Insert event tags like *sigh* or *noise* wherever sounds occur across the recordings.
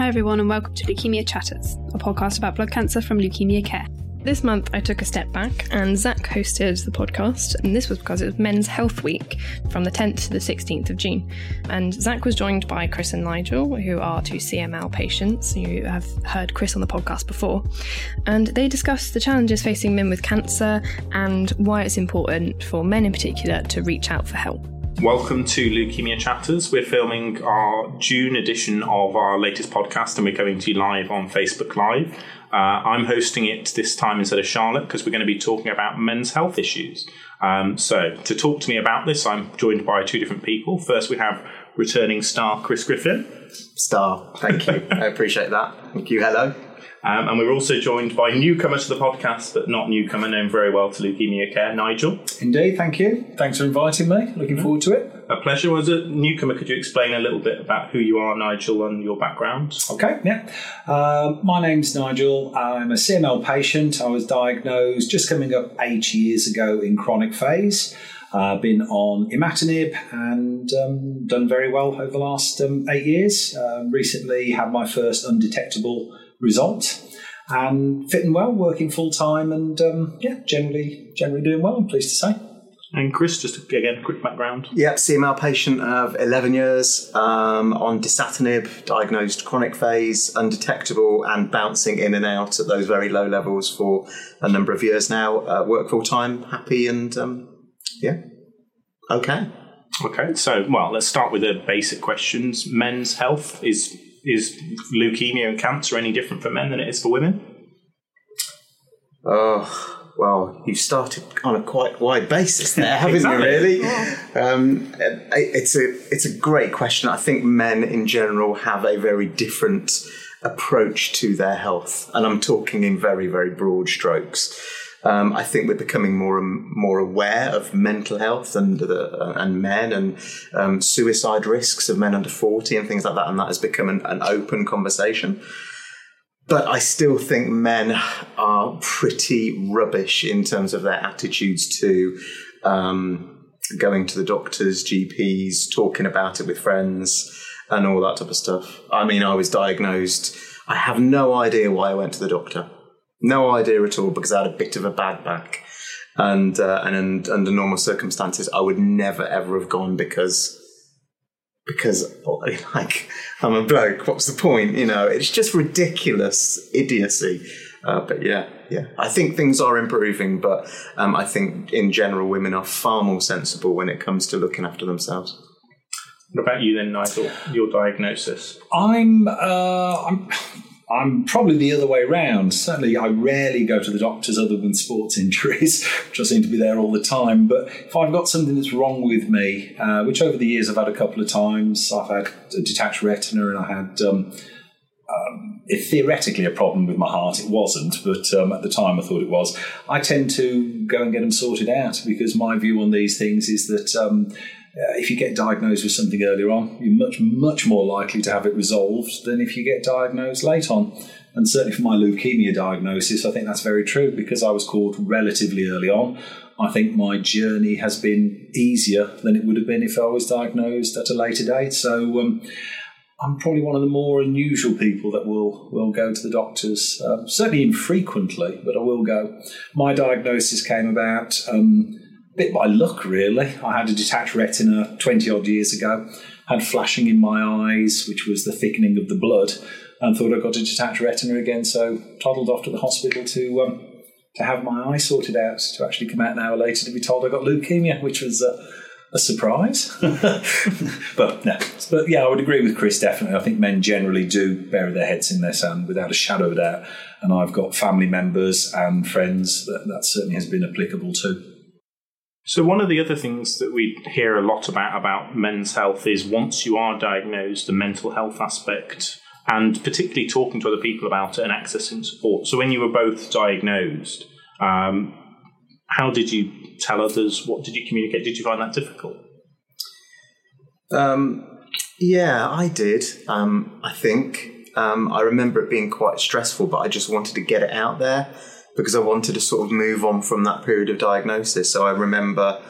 Hi, everyone, and welcome to Leukemia Chatters, a podcast about blood cancer from Leukemia Care. This month, I took a step back and Zach hosted the podcast, and this was because it was Men's Health Week from the 10th to the 16th of June. And Zach was joined by Chris and Nigel, who are two CML patients. You have heard Chris on the podcast before. And they discussed the challenges facing men with cancer and why it's important for men in particular to reach out for help. Welcome to Leukemia Chatters. We're filming our June edition of our latest podcast, and we're going to you live on Facebook Live. Uh, I'm hosting it this time instead of Charlotte because we're going to be talking about men's health issues. Um, so, to talk to me about this, I'm joined by two different people. First, we have returning star Chris Griffin. Star, thank you. *laughs* I appreciate that. Thank you. Hello. Um, and we're also joined by newcomer to the podcast, but not newcomer, known very well to Leukemia Care, Nigel. Indeed, thank you. Thanks for inviting me. Looking forward to it. A pleasure. As a newcomer, could you explain a little bit about who you are, Nigel, and your background? Okay, yeah. Um, my name's Nigel. I'm a CML patient. I was diagnosed just coming up eight years ago in chronic phase. I've uh, been on imatinib and um, done very well over the last um, eight years. Um, recently had my first undetectable result and fitting well, working full time, and um, yeah, generally generally doing well. I'm pleased to say. And Chris, just again, quick background. Yep, CML patient of 11 years um, on dasatinib, diagnosed chronic phase, undetectable, and bouncing in and out at those very low levels for a number of years now. Uh, work full time, happy, and um, yeah, okay. Okay, so well, let's start with the basic questions. Men's health is is leukemia and cancer any different for men than it is for women? Oh, well, you've started on a quite wide basis there, haven't *laughs* exactly. you? Really, yeah. um, it's a it's a great question. I think men in general have a very different approach to their health, and I'm talking in very very broad strokes. Um, I think we're becoming more and more aware of mental health and the, uh, and men and um, suicide risks of men under forty and things like that, and that has become an, an open conversation. But I still think men are pretty rubbish in terms of their attitudes to um, going to the doctors, GPs, talking about it with friends, and all that type of stuff. I mean, I was diagnosed. I have no idea why I went to the doctor. No idea at all because I had a bit of a bad back. And, uh, and under normal circumstances, I would never ever have gone because because *laughs* like I'm a bloke. What's the point? You know, it's just ridiculous idiocy. Uh, but yeah, yeah, I think things are improving. But um, I think in general, women are far more sensible when it comes to looking after themselves. What about you then, Nigel? Your diagnosis? I'm, uh, I'm I'm probably the other way around. Certainly, I rarely go to the doctors other than sports *laughs* injuries, which I seem to be there all the time. But if I've got something that's wrong with me, uh, which over the years I've had a couple of times, I've had a detached retina and I had um, um, theoretically a problem with my heart. It wasn't, but um, at the time I thought it was. I tend to go and get them sorted out because my view on these things is that um, uh, if you get diagnosed with something earlier on, you're much, much more likely to have it resolved than if you get diagnosed late on. And certainly for my leukemia diagnosis, I think that's very true because I was called relatively early on. I think my journey has been easier than it would have been if I was diagnosed at a later date. So um, I'm probably one of the more unusual people that will will go to the doctors. Um, certainly infrequently, but I will go. My diagnosis came about. Um, bit by luck, really. I had a detached retina 20 odd years ago, had flashing in my eyes, which was the thickening of the blood, and thought I got a detached retina again, so toddled off to the hospital to. Um, to have my eye sorted out, to actually come out an hour later to be told I got leukemia, which was a surprise. *laughs* but no, but yeah, I would agree with Chris. Definitely, I think men generally do bury their heads in their sand without a shadow of doubt. And I've got family members and friends that that certainly has been applicable to. So one of the other things that we hear a lot about about men's health is once you are diagnosed, the mental health aspect, and particularly talking to other people about it and accessing support. So when you were both diagnosed, um, how did you tell others? What did you communicate? Did you find that difficult? Um, yeah, I did. Um, I think um, I remember it being quite stressful, but I just wanted to get it out there because I wanted to sort of move on from that period of diagnosis. So I remember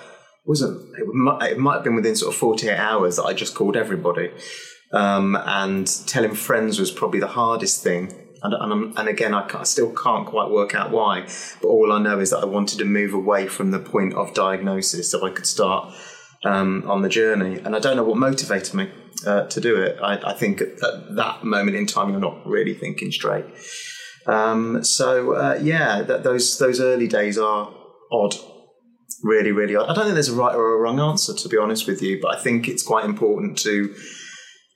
wasn't it might, it might have been within sort of 48 hours that I just called everybody Um, and telling friends was probably the hardest thing. And, and, and again, I, I, still can't quite work out why. But all I know is that I wanted to move away from the point of diagnosis so I could start um, on the journey. And I don't know what motivated me uh, to do it. I, I, think at, that moment in time, you're not really thinking straight. Um, so uh, yeah, that, those those early days are odd, really, really odd. I don't think there's a right or a wrong answer, to be honest with you, but I think it's quite important to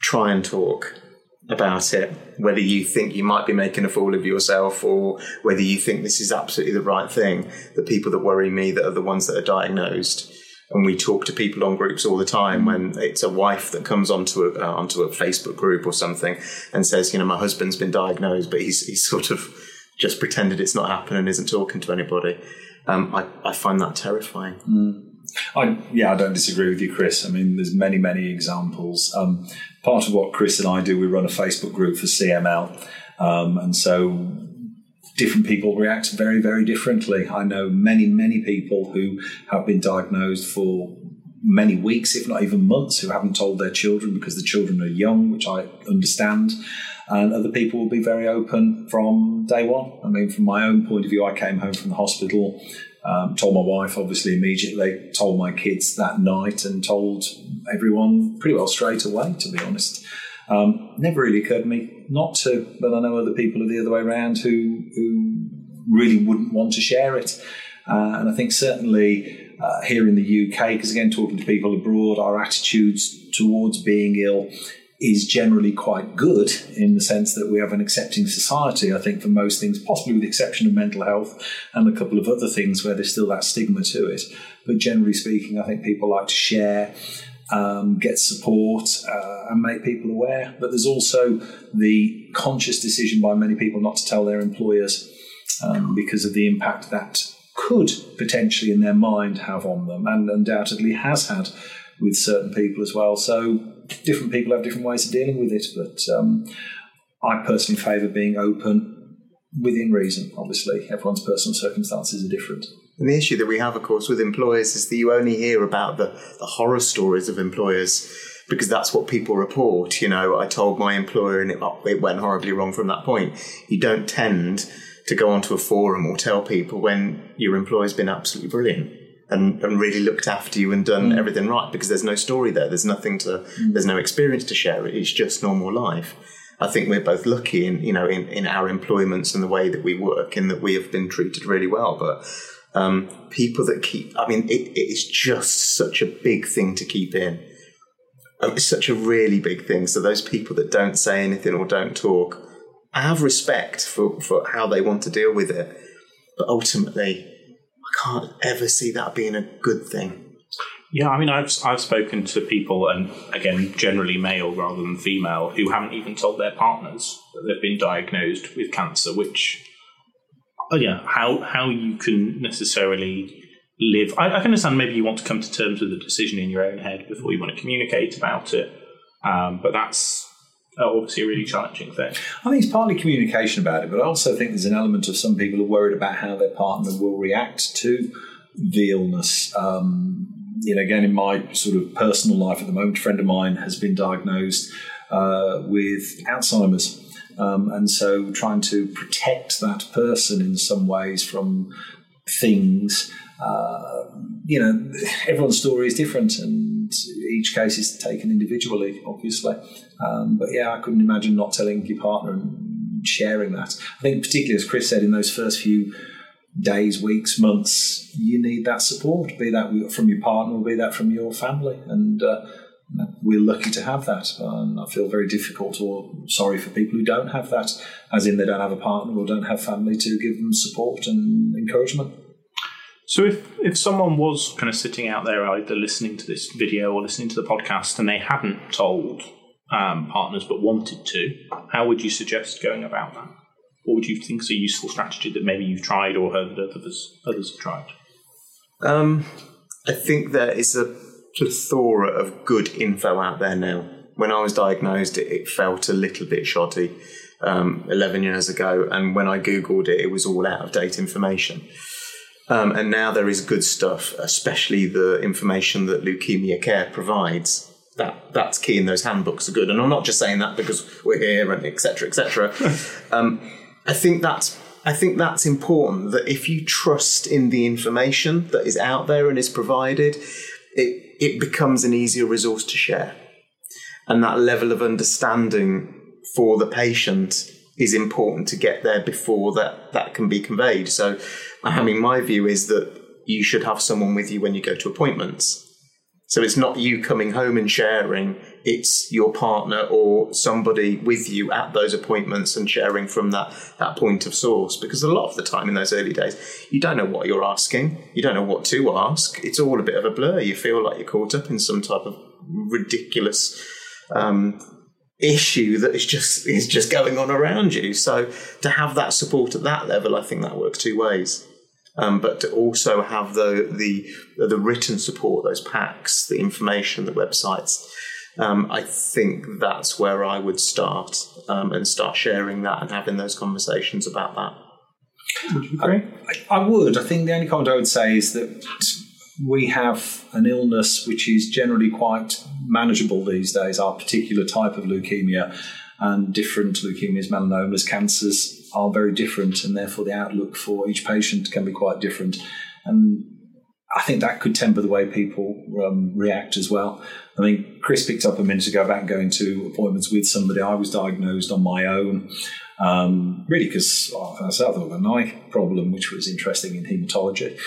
try and talk about it, whether you think you might be making a fool of yourself or whether you think this is absolutely the right thing. The people that worry me that are the ones that are diagnosed and we talk to people on groups all the time when it's a wife that comes onto a uh, onto a Facebook group or something and says, you know, my husband's been diagnosed, but he's he's sort of just pretended it's not happening and isn't talking to anybody. Um, I, I find that terrifying. Mm. I, yeah, I don't disagree with you, Chris. I mean, there's many, many examples. Um, part of what Chris and I do, we run a Facebook group for CML. Um, and so different people react very, very differently. I know many, many people who have been diagnosed for many weeks, if not even months, who haven't told their children because the children are young, which I understand. And other people will be very open from day one. I mean, from my own point of view, I came home from the hospital, um, told my wife, obviously, immediately, told my kids that night, and told everyone pretty well straight away, to be honest. Um, never really occurred to me not to, but I know other people are the other way around who who really wouldn't want to share it. Uh, and I think certainly uh, here in the UK, because again, talking to people abroad, our attitudes towards being ill is generally quite good in the sense that we have an accepting society, I think, for most things, possibly with the exception of mental health and a couple of other things where there's still that stigma to it. But generally speaking, I think people like to share um, get support uh, and make people aware. But there's also the conscious decision by many people not to tell their employers um, because of the impact that could potentially in their mind have on them and undoubtedly has had with certain people as well. So different people have different ways of dealing with it. But um, I personally favour being open within reason, obviously. Everyone's personal circumstances are different. And the issue that we have, of course, with employers is that you only hear about the, the horror stories of employers because that's what people report. You know, I told my employer and it, it went horribly wrong from that point. You don't tend to go onto a forum or tell people when your employer's been absolutely brilliant and, and really looked after you and done mm. everything right because there's no story there. There's nothing to, mm. there's no experience to share. It's just normal life. I think we're both lucky in, you know, in, in our employments and the way that we work in that we have been treated really well. But um, people that keep, I mean, it, it is just such a big thing to keep in. Um, it's such a really big thing. So those people that don't say anything or don't talk, I have respect for, for how they want to deal with it. But ultimately, I can't ever see that being a good thing. Yeah, I mean, I've I've spoken to people, and again, generally male rather than female, who haven't even told their partners that they've been diagnosed with cancer, which oh yeah, how how you can necessarily live. I, I, can understand maybe you want to come to terms with the decision in your own head before you want to communicate about it, um, but that's obviously a really challenging thing. I think it's partly communication about it, but I also think there's an element of some people are worried about how their partner will react to the illness. Um, you know, again, in my sort of personal life at the moment, a friend of mine has been diagnosed uh, with Alzheimer's. Um, and so trying to protect that person in some ways from things. Uh, you know, everyone's story is different, and each case is taken individually, obviously. Um, but yeah, I couldn't imagine not telling your partner and sharing that. I think, particularly as Chris said, in those first few days, weeks, months, you need that support, be that from your partner or be that from your family. And uh, we're lucky to have that. And I feel very difficult or sorry for people who don't have that, as in they don't have a partner or don't have family to give them support and encouragement. So if, if someone was kind of sitting out there either listening to this video or listening to the podcast and they hadn't told um, partners but wanted to, how would you suggest going about that? What would you think is a useful strategy that maybe you've tried or heard that others others have tried? Um, I think there is a plethora of good info out there now. When I was diagnosed, it, it felt a little bit shoddy um, 11 years ago, and when I Googled it, it was all out of date information. Um, and now there is good stuff, especially the information that Leukemia Care provides. that that's key and those handbooks are good and i'm not just saying that because we're here and etc etc *laughs* um, i think that's i think that's important that if you trust in the information that is out there and is provided it it becomes an easier resource to share. And that level of understanding for the patient is important to get there before that that can be conveyed. So i uh-huh. mean my view is that you should have someone with you when you go to appointments. So it's not you coming home and sharing, it's your partner or somebody with you at those appointments and sharing from that, that point of source. Because a lot of the time in those early days, you don't know what you're asking, you don't know what to ask. It's all a bit of a blur. You feel like you're caught up in some type of ridiculous um, issue that is just is just going on around you. So to have that support at that level, I think that works two ways um, but to also have the, the the written support, those packs, the information, the websites. Um, I think that's where I would start um, and start sharing that and having those conversations about that. Would you agree? I, I would. I think the only comment I would say is that we have an illness which is generally quite manageable these days, our particular type of leukemia and different leukemias, melanomas, cancers are very different, and therefore the outlook for each patient can be quite different. And I think that could temper the way people um, react as well. I mean, Chris picked up a minute ago about going to appointments with somebody. I was diagnosed on my own, um, really because I I've got an eye problem, which was interesting in haematology.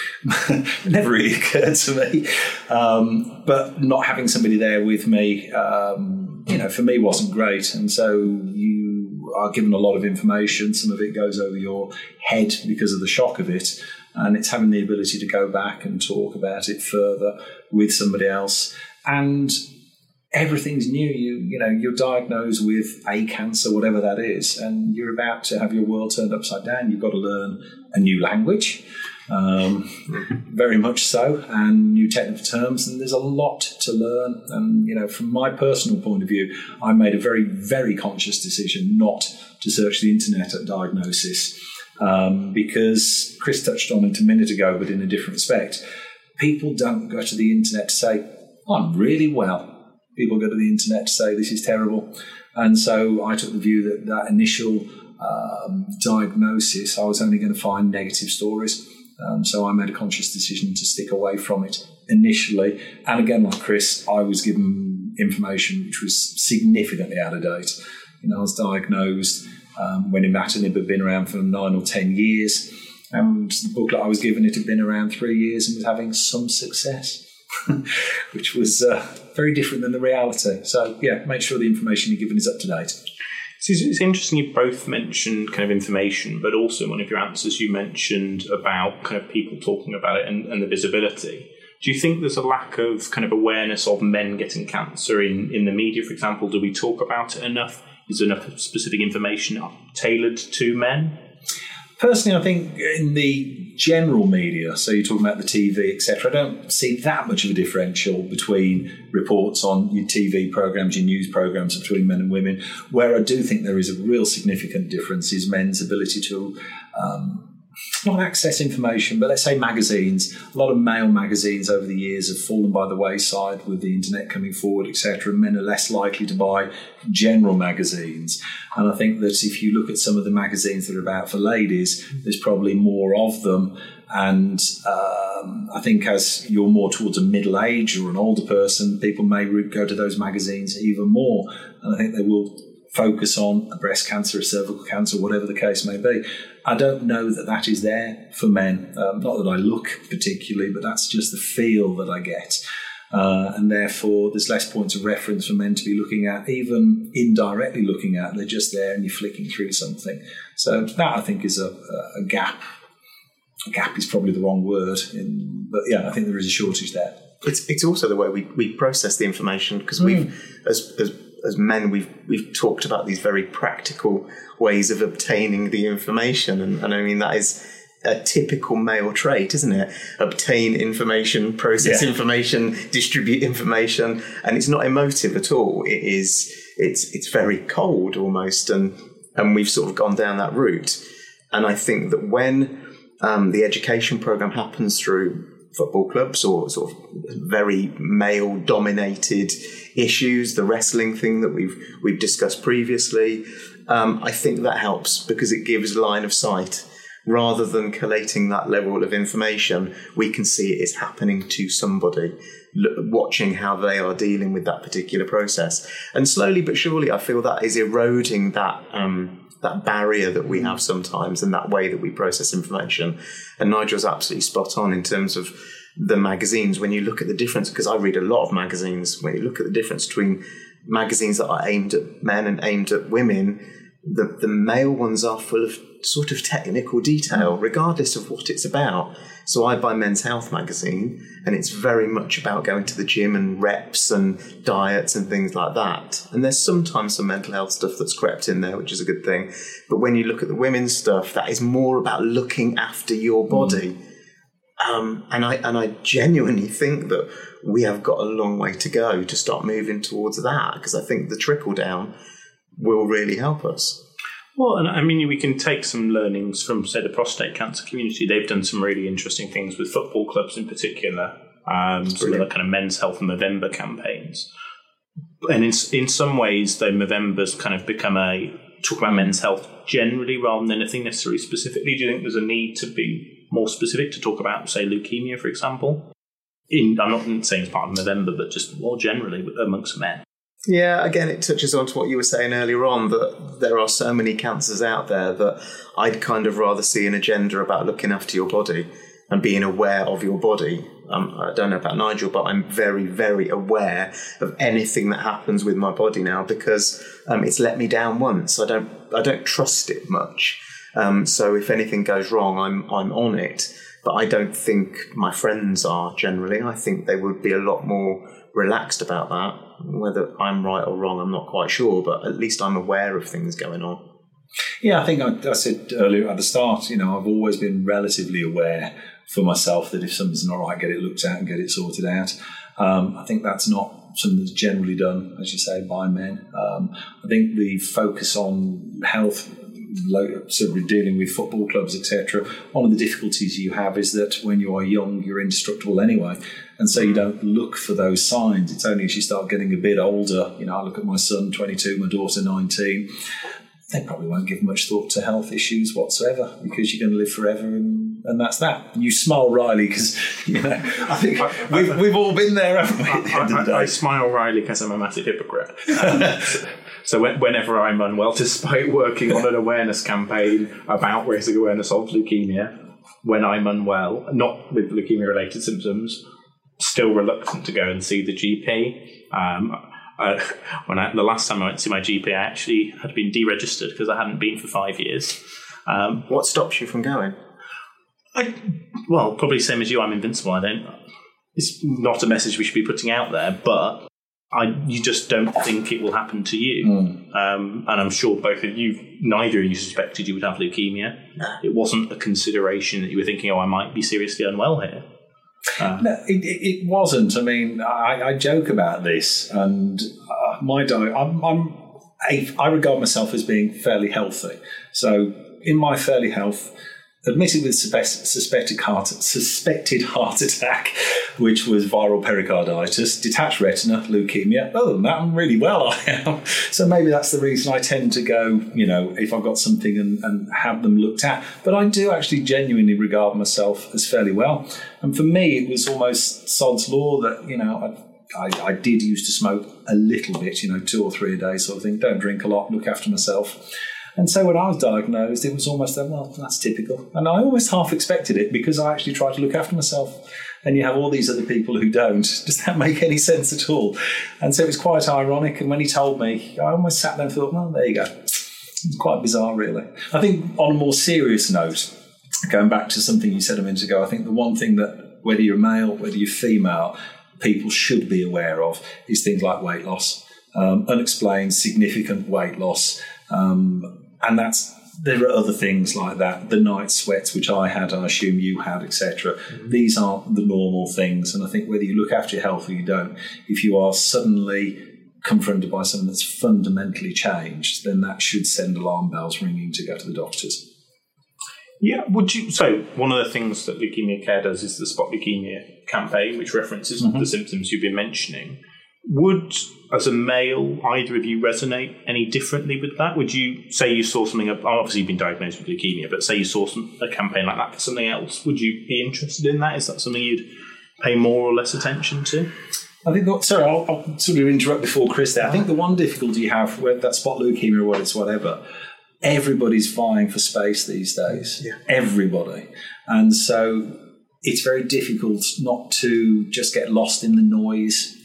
it *laughs* never really occurred to me. Um, but not having somebody there with me, um, you know, for me wasn't great. And so you are given a lot of information. Some of it goes over your head because of the shock of it and it's having the ability to go back and talk about it further with somebody else. And everything's new. You you know you're diagnosed with a cancer whatever that is and you're about to have your world turned upside down. You've got to learn a new language um, *laughs* very much so and new technical terms and there's a lot to learn. And you know from my personal point of view i made a very very conscious decision not to search the internet at diagnosis um, because Chris touched on it a minute ago, but in a different respect. People don't go to the internet to say, I'm really well. People go to the internet to say, this is terrible. And so I took the view that that initial um, diagnosis, I was only going to find negative stories. Um, so I made a conscious decision to stick away from it initially. And again, like Chris, I was given information which was significantly out of date. You know, I was diagnosed um, when in imatinib had been around for nine or ten years. And the booklet I was given, it had been around three years and was having some success, *laughs* which was uh, very different than the reality. So, yeah, make sure the information you're given is up to date. it's interesting you both mentioned kind of information, but also in one of your answers you mentioned about kind of people talking about it and, and the visibility. Do you think there's a lack of kind of awareness of men getting cancer in, in the media, for example? Do we talk about it enough? Is enough specific information tailored to men? Personally, I think in the general media, so you're talking about the TV, etc., I don't see that much of a differential between reports on your TV programs, your news programs between men and women. Where I do think there is a real significant difference is men's ability to um, not access information, but let's say magazines. A lot of male magazines over the years have fallen by the wayside with the internet coming forward, etc. Men are less likely to buy general magazines. And I think that if you look at some of the magazines that are about for ladies, there's probably more of them. And um, I think as you're more towards a middle age or an older person, people may go to those magazines even more. And I think they will focus on a breast cancer, a cervical cancer, whatever the case may be. I don't know that that is there for men. Um, not that I look particularly, but that's just the feel that I get. Uh, and therefore, there's less points of reference for men to be looking at, even indirectly looking at. They're just there and you're flicking through something. So, that I think is a, a gap. A gap is probably the wrong word, in, but yeah, I think there is a shortage there. It's, it's also the way we, we process the information because mm. we've, as, as as men, we've we've talked about these very practical ways of obtaining the information, and, and I mean that is a typical male trait, isn't it? Obtain information, process yeah. information, distribute information, and it's not emotive at all. It is it's it's very cold almost, and and we've sort of gone down that route. And I think that when um, the education program happens through football clubs or sort of very male dominated issues, the wrestling thing that we've we've discussed previously. Um, I think that helps because it gives line of sight. Rather than collating that level of information, we can see it is happening to somebody, watching how they are dealing with that particular process. And slowly but surely, I feel that is eroding that um, that barrier that we have sometimes and that way that we process information. And Nigel's absolutely spot on in terms of the magazines. When you look at the difference, because I read a lot of magazines, when you look at the difference between magazines that are aimed at men and aimed at women, the, the male ones are full of sort of technical detail, regardless of what it's about. So I buy Men's Health magazine, and it's very much about going to the gym and reps and diets and things like that. And there's sometimes some mental health stuff that's crept in there, which is a good thing. But when you look at the women's stuff, that is more about looking after your body. Mm. Um, and I and I genuinely think that we have got a long way to go to start moving towards that because I think the trickle down will really help us. Well, and I mean, we can take some learnings from, say, the prostate cancer community. They've done some really interesting things with football clubs in particular, um, some of the kind of men's health and Movember campaigns. And in, in some ways, though, Movember's kind of become a talk about men's health generally rather than anything necessarily specifically. Do you think there's a need to be more specific to talk about, say, leukemia, for example? In, I'm not saying it's part of Movember, but just more generally amongst men. Yeah, again, it touches on to what you were saying earlier on that there are so many cancers out there that I'd kind of rather see an agenda about looking after your body and being aware of your body. Um, I don't know about Nigel, but I'm very, very aware of anything that happens with my body now because um, it's let me down once. I don't, I don't trust it much. Um, so if anything goes wrong, I'm, I'm on it. But I don't think my friends are generally. I think they would be a lot more relaxed about that. Whether I'm right or wrong, I'm not quite sure, but at least I'm aware of things going on. Yeah, I think I, I said earlier at the start, you know, I've always been relatively aware for myself that if something's not right, get it looked at and get it sorted out. Um, I think that's not something that's generally done, as you say, by men. Um, I think the focus on health sort of dealing with football clubs, etc. One of the difficulties you have is that when you are young, you're indestructible anyway, and so you don't look for those signs. It's only as you start getting a bit older. You know, I look at my son, 22, my daughter, 19. They probably won't give much thought to health issues whatsoever because you're going to live forever, and, and that's that. You smile, wryly, because *laughs* you know I think we've, we've all been there, haven't we? I, I, I smile, wryly, because I'm a massive hypocrite. *laughs* Um, so whenever I'm unwell, despite working on an awareness campaign about raising awareness of leukemia, when I'm unwell, not with leukemia related symptoms, still reluctant to go and see the GP. Um, uh, when I, the last time I went to see my GP, I actually had been deregistered because I hadn't been for five years. Um, what stops you from going? I, well, probably same as you. I'm invincible. I don't. It's not a message we should be putting out there, but I, you just don't think it will happen to you. Mm. Um, and I'm sure both of you, neither of you suspected you would have leukemia. It wasn't a consideration that you were thinking, oh, I might be seriously unwell here. Uh, no, it, it, wasn't. I mean, I, I joke about this, and uh, my diet, I'm, I'm a, I regard myself as being fairly healthy. So, in my fairly health, admitted with suspected heart, suspected heart attack, which was viral pericarditis, detached retina, leukemia. Oh, than that, I'm really well, I am. So maybe that's the reason I tend to go, you know, if I've got something and, and have them looked at. But I do actually genuinely regard myself as fairly well. And for me, it was almost sod's law that, you know, I, I, I, did used to smoke a little bit, you know, two or three a day sort of thing. Don't drink a lot, look after myself. And so when I was diagnosed, it was almost well, that's typical. And I almost half expected it because I actually tried to look after myself. And you have all these other people who don't. *laughs* Does that make any sense at all? And so it was quite ironic. And when he told me, I almost sat there and thought, well, there you go. It's quite bizarre, really. I think on a more serious note, going back to something you said a minute ago, I think the one thing that whether you're male, whether you're female, people should be aware of is things like weight loss, um, unexplained significant weight loss. Um, and that's there are other things like that the night sweats which i had i assume you had etc mm-hmm. these aren't the normal things and i think whether you look after your health or you don't if you are suddenly confronted by something that's fundamentally changed then that should send alarm bells ringing to go to the doctors Yeah, would you? So, one of the things that Leukemia Care does is the Spot Leukemia campaign, which references the symptoms you've been mentioning. Would, as a male, either of you resonate any differently with that? Would you say you saw something? Obviously, you've been diagnosed with leukemia, but say you saw some, a campaign like that for something else. Would you be interested in that? Is that something you'd pay more or less attention to? I think. That, sorry, I'll, I'll sort of interrupt before Chris. There, I think the one difficulty you have, whether that's spot leukemia or what it's whatever, everybody's vying for space these days. Yeah. Everybody, and so it's very difficult not to just get lost in the noise.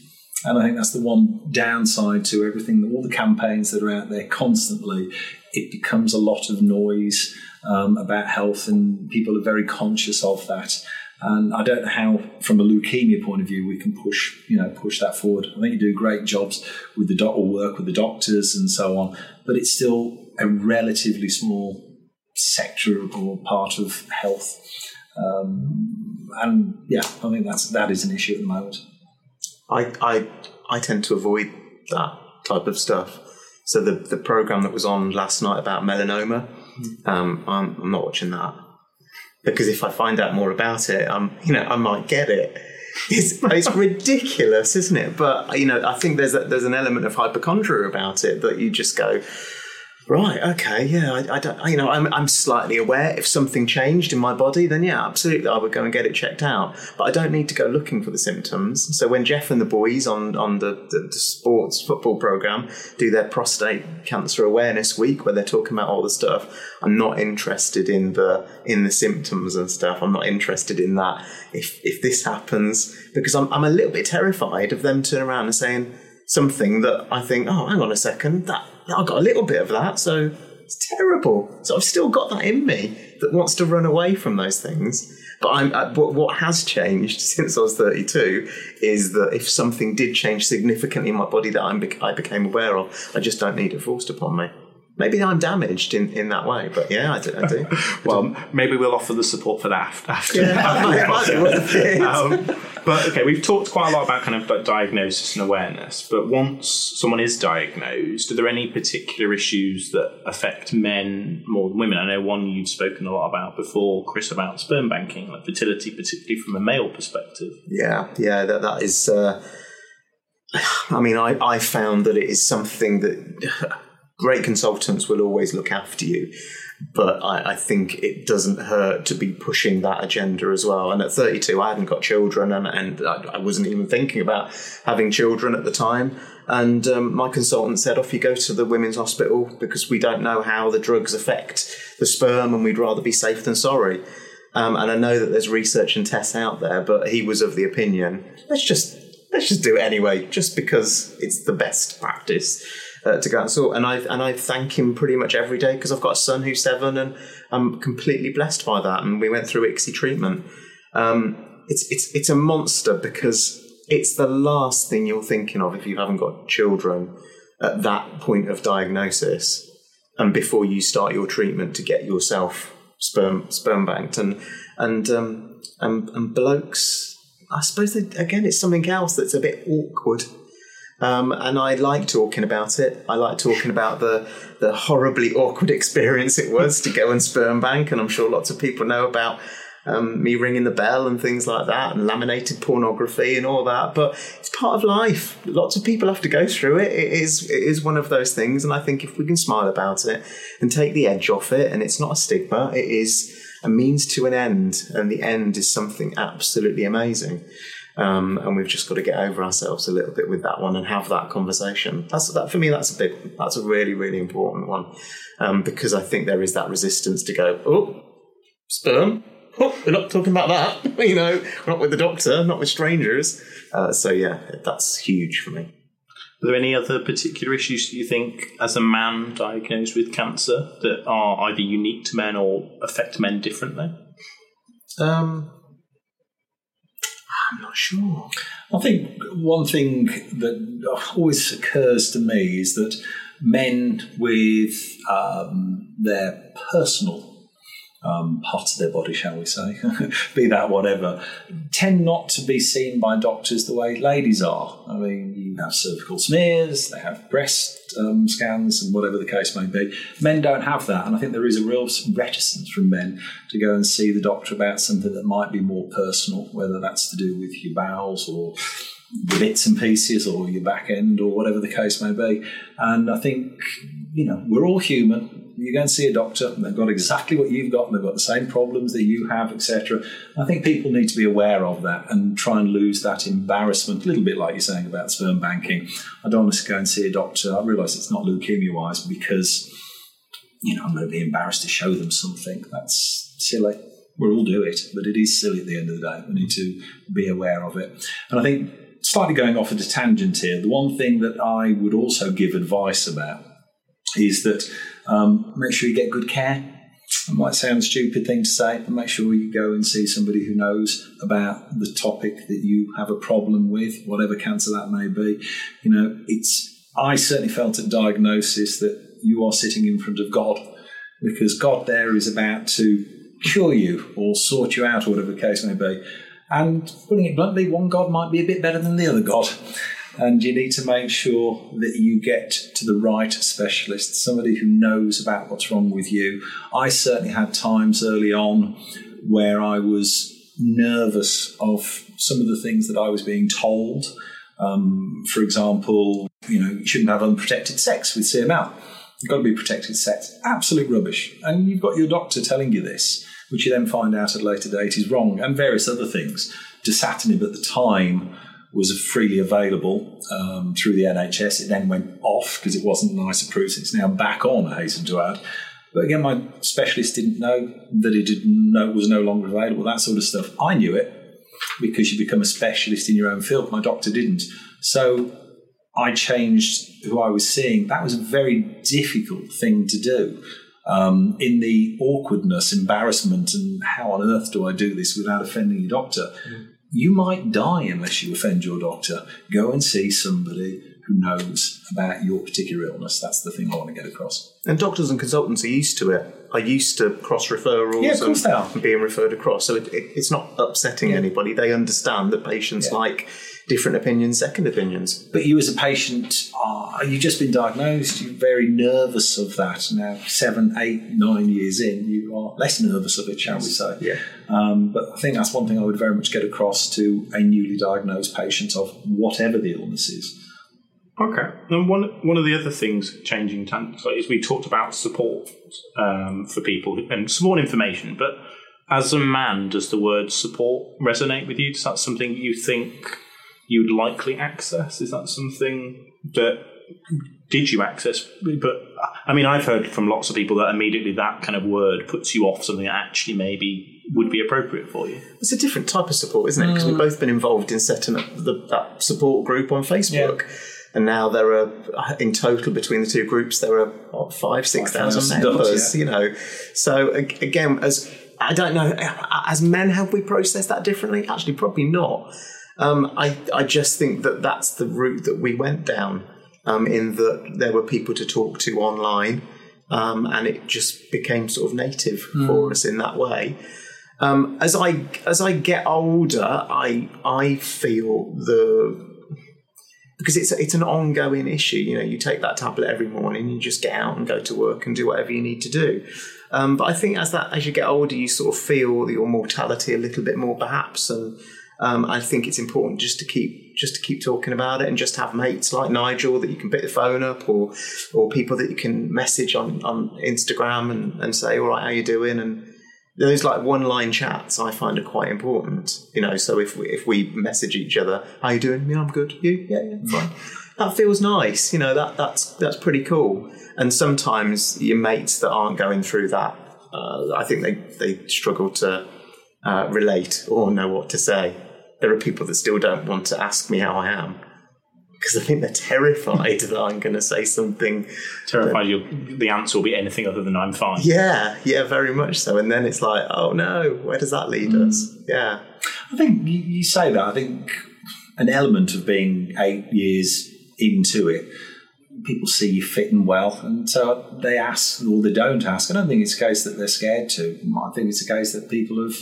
And I think that's the one downside to everything, all the campaigns that are out there constantly. It becomes a lot of noise um, about health, and people are very conscious of that. And I don't know how, from a leukemia point of view, we can push, you know, push that forward. I think you do great jobs with the doc, or work with the doctors and so on, but it's still a relatively small sector or part of health. Um, and yeah, I think that's that is an issue at the moment. I, I, I tend to avoid that type of stuff. So the, the program that was on last night about melanoma, um, I'm, I'm not watching that because if I find out more about it, um, you know, I might get it. It's, it's *laughs* ridiculous, isn't it? But you know, I think there's a, there's an element of hypochondria about it that you just go, right, okay, yeah, I, I don't, you know, I'm I'm slightly aware if something changed in my body, then yeah, absolutely, I would go and get it checked out. But I don't need to go looking for the symptoms. So when Jeff and the boys on on the, the, the sports football program do their prostate cancer awareness week, where they're talking about all the stuff, I'm not interested in the in the symptoms and stuff. I'm not interested in that. If if this happens, because I'm I'm a little bit terrified of them turning around and saying something that I think, oh, hang on a second, that I've got a little bit of that, so it's terrible. So I've still got that in me that wants to run away from those things. But I'm, uh, what, what has changed *laughs* since I was 32 is that if something did change significantly in my body that I'm, I became aware of, I just don't need it forced upon me. Maybe I'm damaged in, in that way, but yeah, I do. I do. *laughs* Well, maybe we'll offer the support for that after. Yeah, *laughs* that might- might be worth it. Um, but okay, we've talked quite a lot about kind of like diagnosis and awareness. But once someone is diagnosed, are there any particular issues that affect men more than women? I know one you've spoken a lot about before, Chris, about sperm banking, like fertility, particularly from a male perspective. Yeah, yeah, that that is. Uh, I mean, I I found that it is something that great consultants will always look after you, but I, I think it doesn't hurt to be pushing that agenda as well. And at 32, I hadn't got children, and and I, I wasn't even thinking about having children at the time. And um, my consultant said, "Off you go to the women's hospital because we don't know how the drugs affect the sperm, and we'd rather be safe than sorry." Um, and I know that there's research and tests out there, but he was of the opinion let's just let's just do it anyway, just because it's the best practice uh, to go out and sort. And I and I thank him pretty much every day because I've got a son who's seven, and I'm completely blessed by that. And we went through ICSI treatment. Um, it's it's it's a monster because it's the last thing you're thinking of if you haven't got children at that point of diagnosis and before you start your treatment to get yourself sperm sperm banked and and um, and, and blokes I suppose they, again it's something else that's a bit awkward um, and I like talking about it. I like talking about the the horribly awkward *laughs* experience it was to go and sperm bank, and I'm sure lots of people know about um, me ringing the bell and things like that, and laminated pornography and all that. But it's part of life. Lots of people have to go through it. It is it is one of those things, and I think if we can smile about it and take the edge off it, and it's not a stigma, it is a means to an end, and the end is something absolutely amazing. Um, and we've just got to get over ourselves a little bit with that one and have that conversation. That's that for me. That's a big. That's a really really important one um, because I think there is that resistance to go. Oh, sperm. Oh, we're not talking about that. *laughs* you know, not with the doctor, not with strangers. Uh, so yeah, that's huge for me. Are there any other particular issues that you think, as a man diagnosed with cancer, that are either unique to men or affect men differently? Um, I'm not sure. I think one thing that always occurs to me is that men with um, their personal um, part of their body, shall we say, *laughs* be that whatever, tend not to be seen by doctors the way ladies are. I mean, you have cervical smears, they have breast um, scans, and whatever the case may be. Men don't have that, and I think there is a real reticence from men to go and see the doctor about something that might be more personal, whether that's to do with your bowels or the bits and pieces or your back end or whatever the case may be. And I think, you know, we're all human you go and see a doctor and they've got exactly what you've got and they've got the same problems that you have, etc. I think people need to be aware of that and try and lose that embarrassment, a little bit like you're saying about sperm banking. I don't want to go and see a doctor. I realise it's not leukemia wise because, you know, I'm going to be embarrassed to show them something. That's silly. We'll all do it, but it is silly at the end of the day. We need to be aware of it. And I think, slightly going off at a tangent here, the one thing that I would also give advice about is that um, make sure you get good care. It might sound a stupid thing to say, but make sure you go and see somebody who knows about the topic that you have a problem with, whatever cancer that may be. You know, it's. I certainly felt at diagnosis that you are sitting in front of God, because God there is about to cure you or sort you out, or whatever the case may be. And putting it bluntly, one God might be a bit better than the other God and you need to make sure that you get to the right specialist, somebody who knows about what's wrong with you. I certainly had times early on where I was nervous of some of the things that I was being told. Um, for example, you know, you shouldn't have unprotected sex with CML. You've got to be protected sex. Absolute rubbish. And you've got your doctor telling you this, which you then find out at a later date is wrong, and various other things. Dasatinib at the time was freely available um, through the NHS. It then went off because it wasn't NICE approved. It's now back on, I hasten to add. But again, my specialist didn't know that it didn't know was no longer available, that sort of stuff. I knew it because you become a specialist in your own field. My doctor didn't. So I changed who I was seeing. That was a very difficult thing to do. Um, in the awkwardness, embarrassment, and how on earth do I do this without offending your doctor? Mm you might die unless you offend your doctor. Go and see somebody who knows about your particular illness. That's the thing I want to get across. And doctors and consultants are used to it. Are used to cross referrals yeah, and, and, being referred across. So it, it, it's not upsetting yeah. anybody. They understand that patients yeah. like different opinions, second opinions. But you, as a patient, are you've just been diagnosed. You're very nervous of that. Now, seven, eight, nine years in, you are less nervous of it, shall we say? Yeah. Um, but I think that's one thing I would very much get across to a newly diagnosed patient of whatever the illness is. Okay. And one one of the other things changing is we talked about support um, for people and support information, but as a man, does the word support resonate with you? Is that something you think you'd likely access? Is that something that did you access? But I mean, I've heard from lots of people that immediately that kind of word puts you off something that actually maybe would be appropriate for you. It's a different type of support, isn't it? Because mm. we've both been involved in setting up the, that support group on Facebook. Yeah. And now there are, in total, between the two groups, there are what, five, six thousand members. Yeah. You know, so again, as I don't know, as men, have we processed that differently? Actually, probably not. Um, I, I just think that that's the route that we went down, um, in that there were people to talk to online, um, and it just became sort of native mm. for us in that way. Um, as I as I get older, I I feel the because it's it's an ongoing issue. You know, you take that tablet every morning, you just get out and go to work and do whatever you need to do. Um, but I think as that as you get older, you sort of feel your mortality a little bit more, perhaps, and um, I think it's important just to keep just to keep talking about it and just have mates like Nigel that you can pick the phone up or or people that you can message on, on Instagram and, and say, all right, how you doing? And those like one line chats I find are quite important. You know, so if we if we message each other, how you doing? Yeah, I'm good. You? Yeah, yeah, fine. that feels nice. You know, that that's that's pretty cool. And sometimes your mates that aren't going through that, uh, I think they they struggle to uh, relate or know what to say. There are people that still don't want to ask me how I am because I think they're terrified *laughs* that I'm going to say something. Terrified that, the answer will be anything other than I'm fine. Yeah, yeah, very much so. And then it's like, oh no, where does that lead mm. us? Yeah. I think you say that. I think an element of being eight years into it people see you fit and well, and so they ask or they don't ask. I don't think it's a case that they're scared to. I think it's a case that people have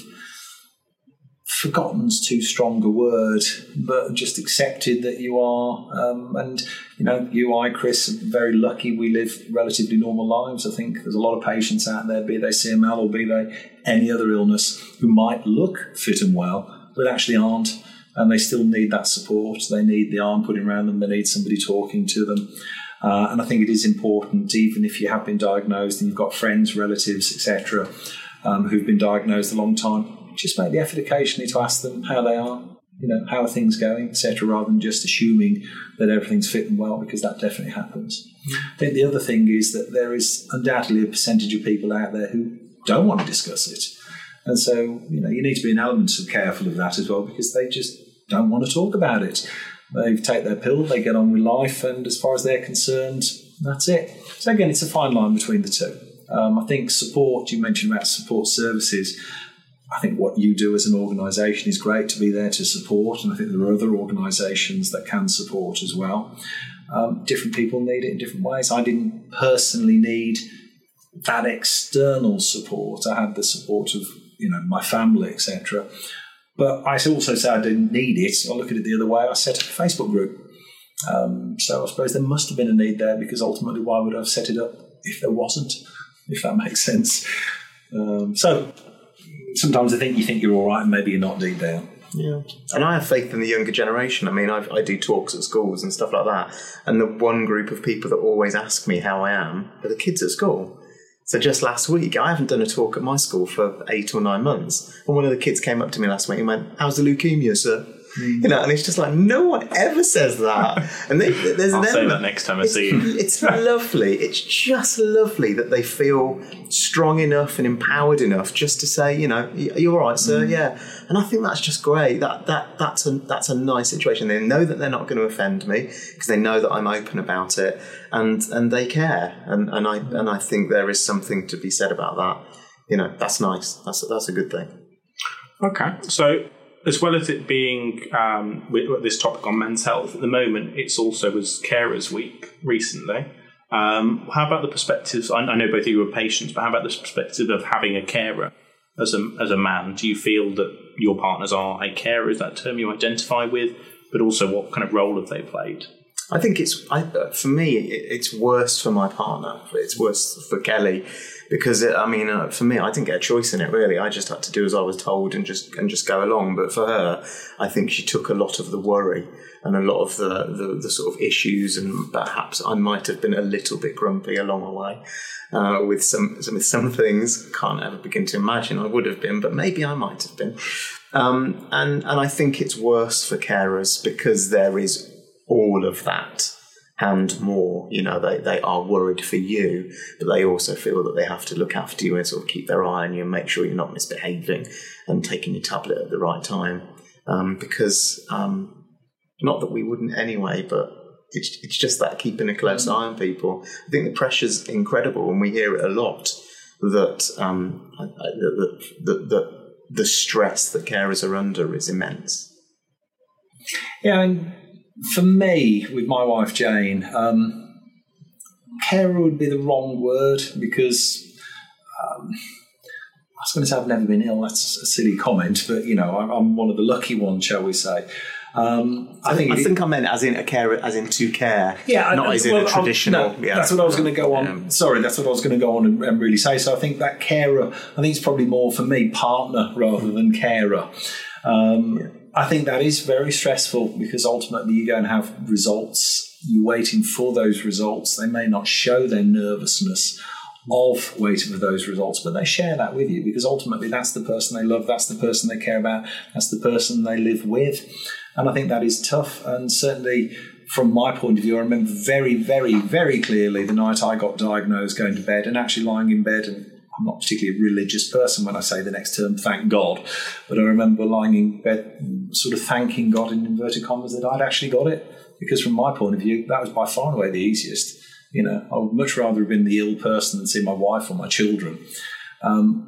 forgotten's too strong a word, but just accepted that you are. Um, and, you know, you, I, Chris, are very lucky we live relatively normal lives. I think there's a lot of patients out there, be they CML or be they any other illness, who might look fit and well, but actually aren't. And they still need that support. They need the arm put around them. They need somebody talking to them. Uh, and I think it is important, even if you have been diagnosed and you've got friends, relatives, etc., um, who've been diagnosed a long time, just make the effort occasionally to ask them how they are, you know, how are things going, etc., rather than just assuming that everything's fitting well, because that definitely happens. I think the other thing is that there is undoubtedly a percentage of people out there who don't want to discuss it. And so, you know, you need to be an element of careful of that as well, because they just don't want to talk about it. They take their pill, they get on with life, and as far as they're concerned, that's it. So again, it's a fine line between the two. Um, I think support, you mentioned about support services. I think what you do as an organisation is great to be there to support, and I think there are other organisations that can support as well. Um, different people need it in different ways. I didn't personally need that external support. I had the support of you know my family, etc. But I also say I didn't need it. I look at it the other way. I set up a Facebook group. Um, so I suppose there must have been a need there because ultimately, why would I have set it up if there wasn't? If that makes sense. Um, so sometimes I think you think you're all right, and maybe you're not deep down. Yeah, and I have faith in the younger generation. I mean, I've, i do talks at schools and stuff like that, and the one group of people that always ask me how I am are the kids at school. So just last week, I haven't done a talk at my school for eight or nine months, and one of the kids came up to me last week and went, "How's the leukemia, sir?" You know, and it's just like no one ever says that. And they, there's I'll an say that next time I it's, see you. It's lovely. It's just lovely that they feel strong enough and empowered enough just to say, you know, you're all right, sir. Mm. Yeah, and I think that's just great. That that that's a that's a nice situation. They know that they're not going to offend me because they know that I'm open about it, and and they care. And and I and I think there is something to be said about that. You know, that's nice. That's that's a good thing. Okay, so as well as it being um, this topic on men's health, at the moment it's also was Carers Week recently. Um, how about the perspectives? I, know both of you are patients, but how about the perspective of having a carer as a as a man? Do you feel that your partners are a carer? Is that term you identify with? But also, what kind of role have they played? I think it's I, for me. It, it's worse for my partner. It's worse for Kelly because it, I mean, uh, for me, I didn't get a choice in it. Really, I just had to do as I was told and just and just go along. But for her, I think she took a lot of the worry and a lot of the the, the sort of issues, and perhaps I might have been a little bit grumpy along the way. Uh, with some with some things, can't ever begin to imagine I would have been, but maybe I might have been. Um, and and I think it's worse for carers because there is all of that and more. You know, they, they are worried for you, but they also feel that they have to look after you and sort of keep their eye on you and make sure you're not misbehaving and taking your tablet at the right time. Um, because um, not that we wouldn't anyway, but it's, it's just that keeping a close eye on people. I think the pressure's incredible, and we hear it a lot that um, that, that, the stress that carers are under is immense. Yeah, for me, with my wife Jane, um, carer would be the wrong word because um, I was going to say I've never been ill. That's a silly comment, but you know, I'm, I'm one of the lucky ones, shall we say? Um, I think I it- think I meant as in a care, as in to care. Yeah, not I- as in well, a traditional. no, yeah. That's what I was going to go on. Yeah. Sorry, that's what I was going to go on and, and really say. So I think that carer, I think it's probably more for me partner rather than carer. Um, I think that is very stressful because ultimately you go and have results. You're waiting for those results. They may not show their nervousness of waiting for those results, but they share that with you because ultimately that's the person they love, that's the person they care about, that's the person they live with. And I think that is tough. And certainly from my point of view, I remember very, very, very clearly the night I got diagnosed going to bed and actually lying in bed and I'm not particularly a religious person when I say the next term, thank God. But I remember lying in bed, sort of thanking God in inverted commas that I'd actually got it. Because from my point of view, that was by far and away the easiest. You know, I would much rather have been the ill person than see my wife or my children. Um,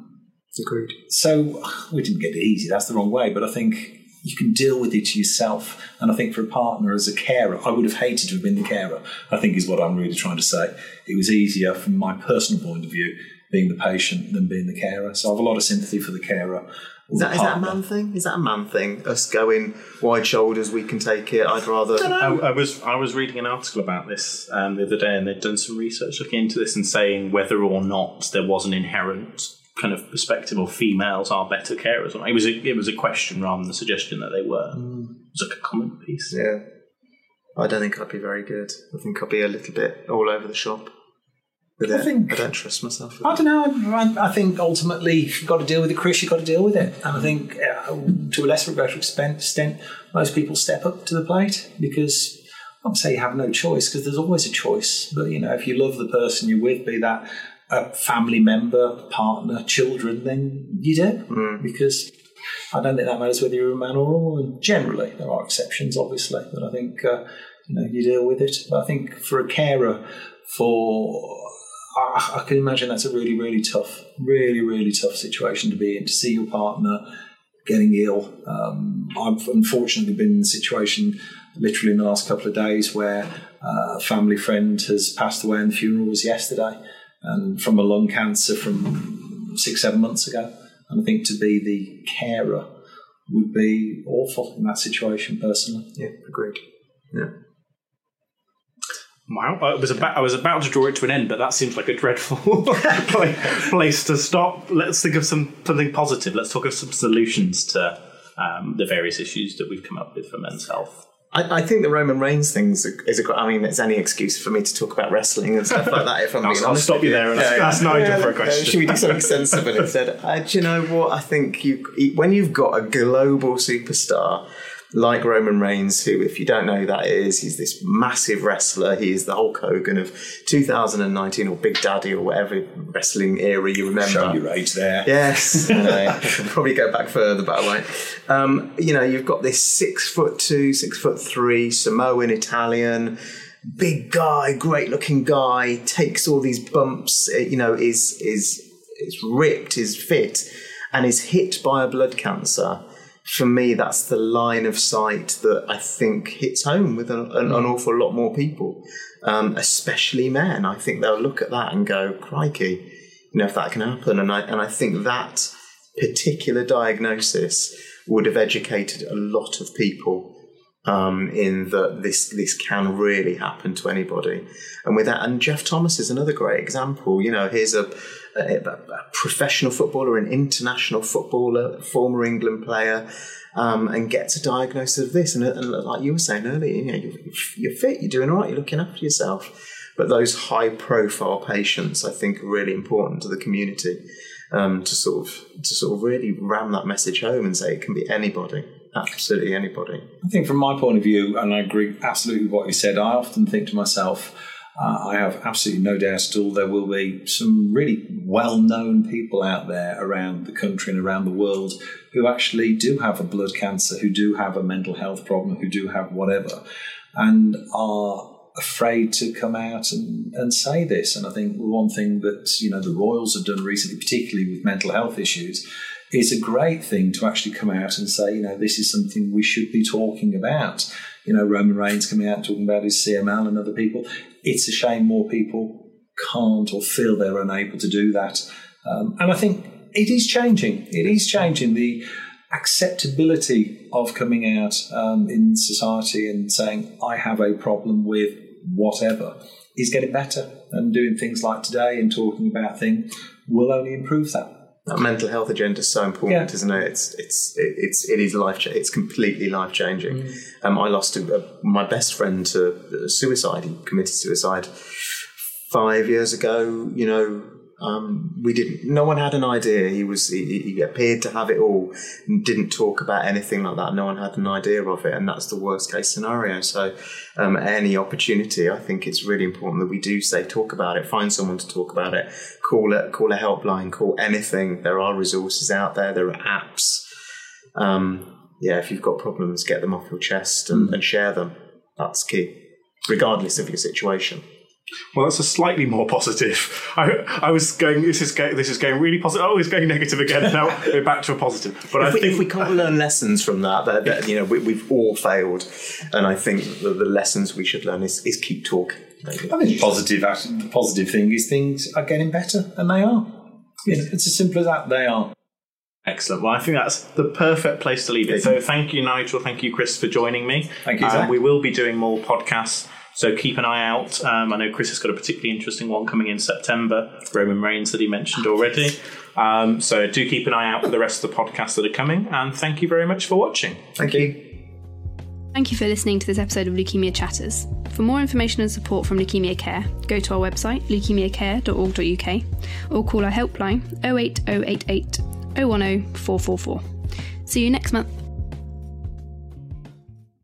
Agreed. so we didn't get it easy. That's the wrong way. But I think you can deal with it yourself. And I think for a partner as a carer, I would have hated to have been the carer, I think is what I'm really trying to say. It was easier from my personal point of view being the patient than being the carer. So I have a lot of sympathy for the carer. Is that, is that a man thing? Is that a man thing? Us going wide shoulders, we can take it. I'd rather. I, I was I was reading an article about this um, the other day, and they'd done some research looking into this and saying whether or not there was an inherent kind of perspective of females are better carers. It was a, it was a question rather than a suggestion that they were. Mm. It was like a comment piece. Yeah. I don't think I'd be very good. I think I'd be a little bit all over the shop. With I it. think I don't trust myself. I don't know. I, I, think ultimately, if you've got to deal with it, Chris, you've got to deal with it. And I think, uh, to a lesser or greater extent, most people step up to the plate because I would say you have no choice because there's always a choice. But you know, if you love the person you're with, be that a family member, partner, children, then you do mm. because I don't think that matters whether you're a man or a woman. Generally, there are exceptions, obviously, but I think uh, you know you deal with it. But I think for a carer, for I, I can imagine that's a really, really tough, really, really tough situation to be in. To see your partner getting ill. Um, I've unfortunately been in a situation literally in the last couple of days where uh, a family friend has passed away and the funeral was yesterday and from a lung cancer from six, seven months ago. And I think to be the carer would be awful in that situation, personally. Yeah, agreed. Yeah. Wow, I was about I was about to draw it to an end, but that seems like a dreadful *laughs* place to stop. Let's think of some something positive. Let's talk of some solutions to um, the various issues that we've come up with for men's health. I, I, think the Roman Reigns thing is a, I mean, it's any excuse for me to talk about wrestling and stuff like that. If I'm I'll, being I'll stop you there and yeah, ask, yeah. Nigel yeah, for a question. should we do something sensible instead? Uh, do you know what? I think you when you've got a global superstar like Roman Reigns, who, if you don't know who that is, he's this massive wrestler. He is the Hulk Hogan of 2019 or Big Daddy or whatever wrestling era you remember. Show your age there. Yes, *laughs* probably go back further, but I won't. Um, you know, you've got this six foot two, six foot three Samoan Italian. Big guy, great looking guy, takes all these bumps, eh, you know, is is is ripped, is fit, and is hit by a blood cancer for me, that's the line of sight that I think hits home with an, an, an awful lot more people, um, especially men. I think they'll look at that and go, "Crikey, you know, if that can happen." And I and I think that particular diagnosis would have educated a lot of people um, in that this this can really happen to anybody. And with that, and Geoff Thomas is another great example. You know, here's a, a, a professional footballer, an international footballer, former England player. Um, and gets a diagnosis of this, and, and, like you were saying earlier, you know, you're, you're fit, you're doing all right, you're looking after yourself. But those high-profile patients, I think, are really important to the community um, to sort of to sort of really ram that message home and say it can be anybody absolutely anybody. I think, from my point of view, and I agree absolutely with what you said, I often think to myself, uh, I have absolutely no doubt at all there will be some really well known people out there around the country and around the world who actually do have a blood cancer, who do have a mental health problem, who do have whatever, and are afraid to come out and, and say this. And I think one thing that you know the Royals have done recently, particularly with mental health issues, is a great thing to actually come out and say, you know, this is something we should be talking about. You know, Roman Reigns coming out talking about his CML and other people. It's a shame more people can't or feel they're unable to do that. Um, and I think it is changing. It is changing. The acceptability of coming out um, in society and saying, I have a problem with whatever is getting better. And doing things like today and talking about things will only improve that that mental health agenda is so important, yeah. isn't it? It's it's it's it is life. It's completely life changing. Mm. Um, I lost a, a, my best friend to suicide. He committed suicide five years ago. You know, um, we didn't. No one had an idea. He was. He, he, appeared to have it all, and didn't talk about anything like that. No one had an idea of it, and that's the worst case scenario. So, um, any opportunity, I think it's really important that we do say talk about it. Find someone to talk about it. Call it. Call a helpline. Call anything. There are resources out there. There are apps. Um, yeah, if you've got problems, get them off your chest and, and share them. That's key, regardless of your situation. Well, that's a slightly more positive. *laughs* I, I was going. This is going. This is going really positive. Oh, it's going negative again. *laughs* Now we're back to a positive. But if I we, think if we can't learn lessons from that, that, that you know we, we've all failed, and I think the, the lessons we should learn is, is keep talking. maybe. I think the positive, actually, the positive thing is things are getting better, and they are. You know, it's as simple as that. They are. Excellent. Well, I think that's the perfect place to leave it. So, thank you, Nigel. Thank you, Chris, for joining me. Thank you, Um, we will be doing more podcasts, so keep an eye out. Um, I know Chris has got a particularly interesting one coming in September, Roman Reigns, that he mentioned already. Um, so, do keep an eye out for the rest of the podcasts that are coming. And thank you very much for watching. Thank you. Thank you for listening to this episode of Leukemia Chatters. For more information and support from Leukemia Care, go to our website leukemiacare.org.uk or call our helpline 08088 010 444. See you next month.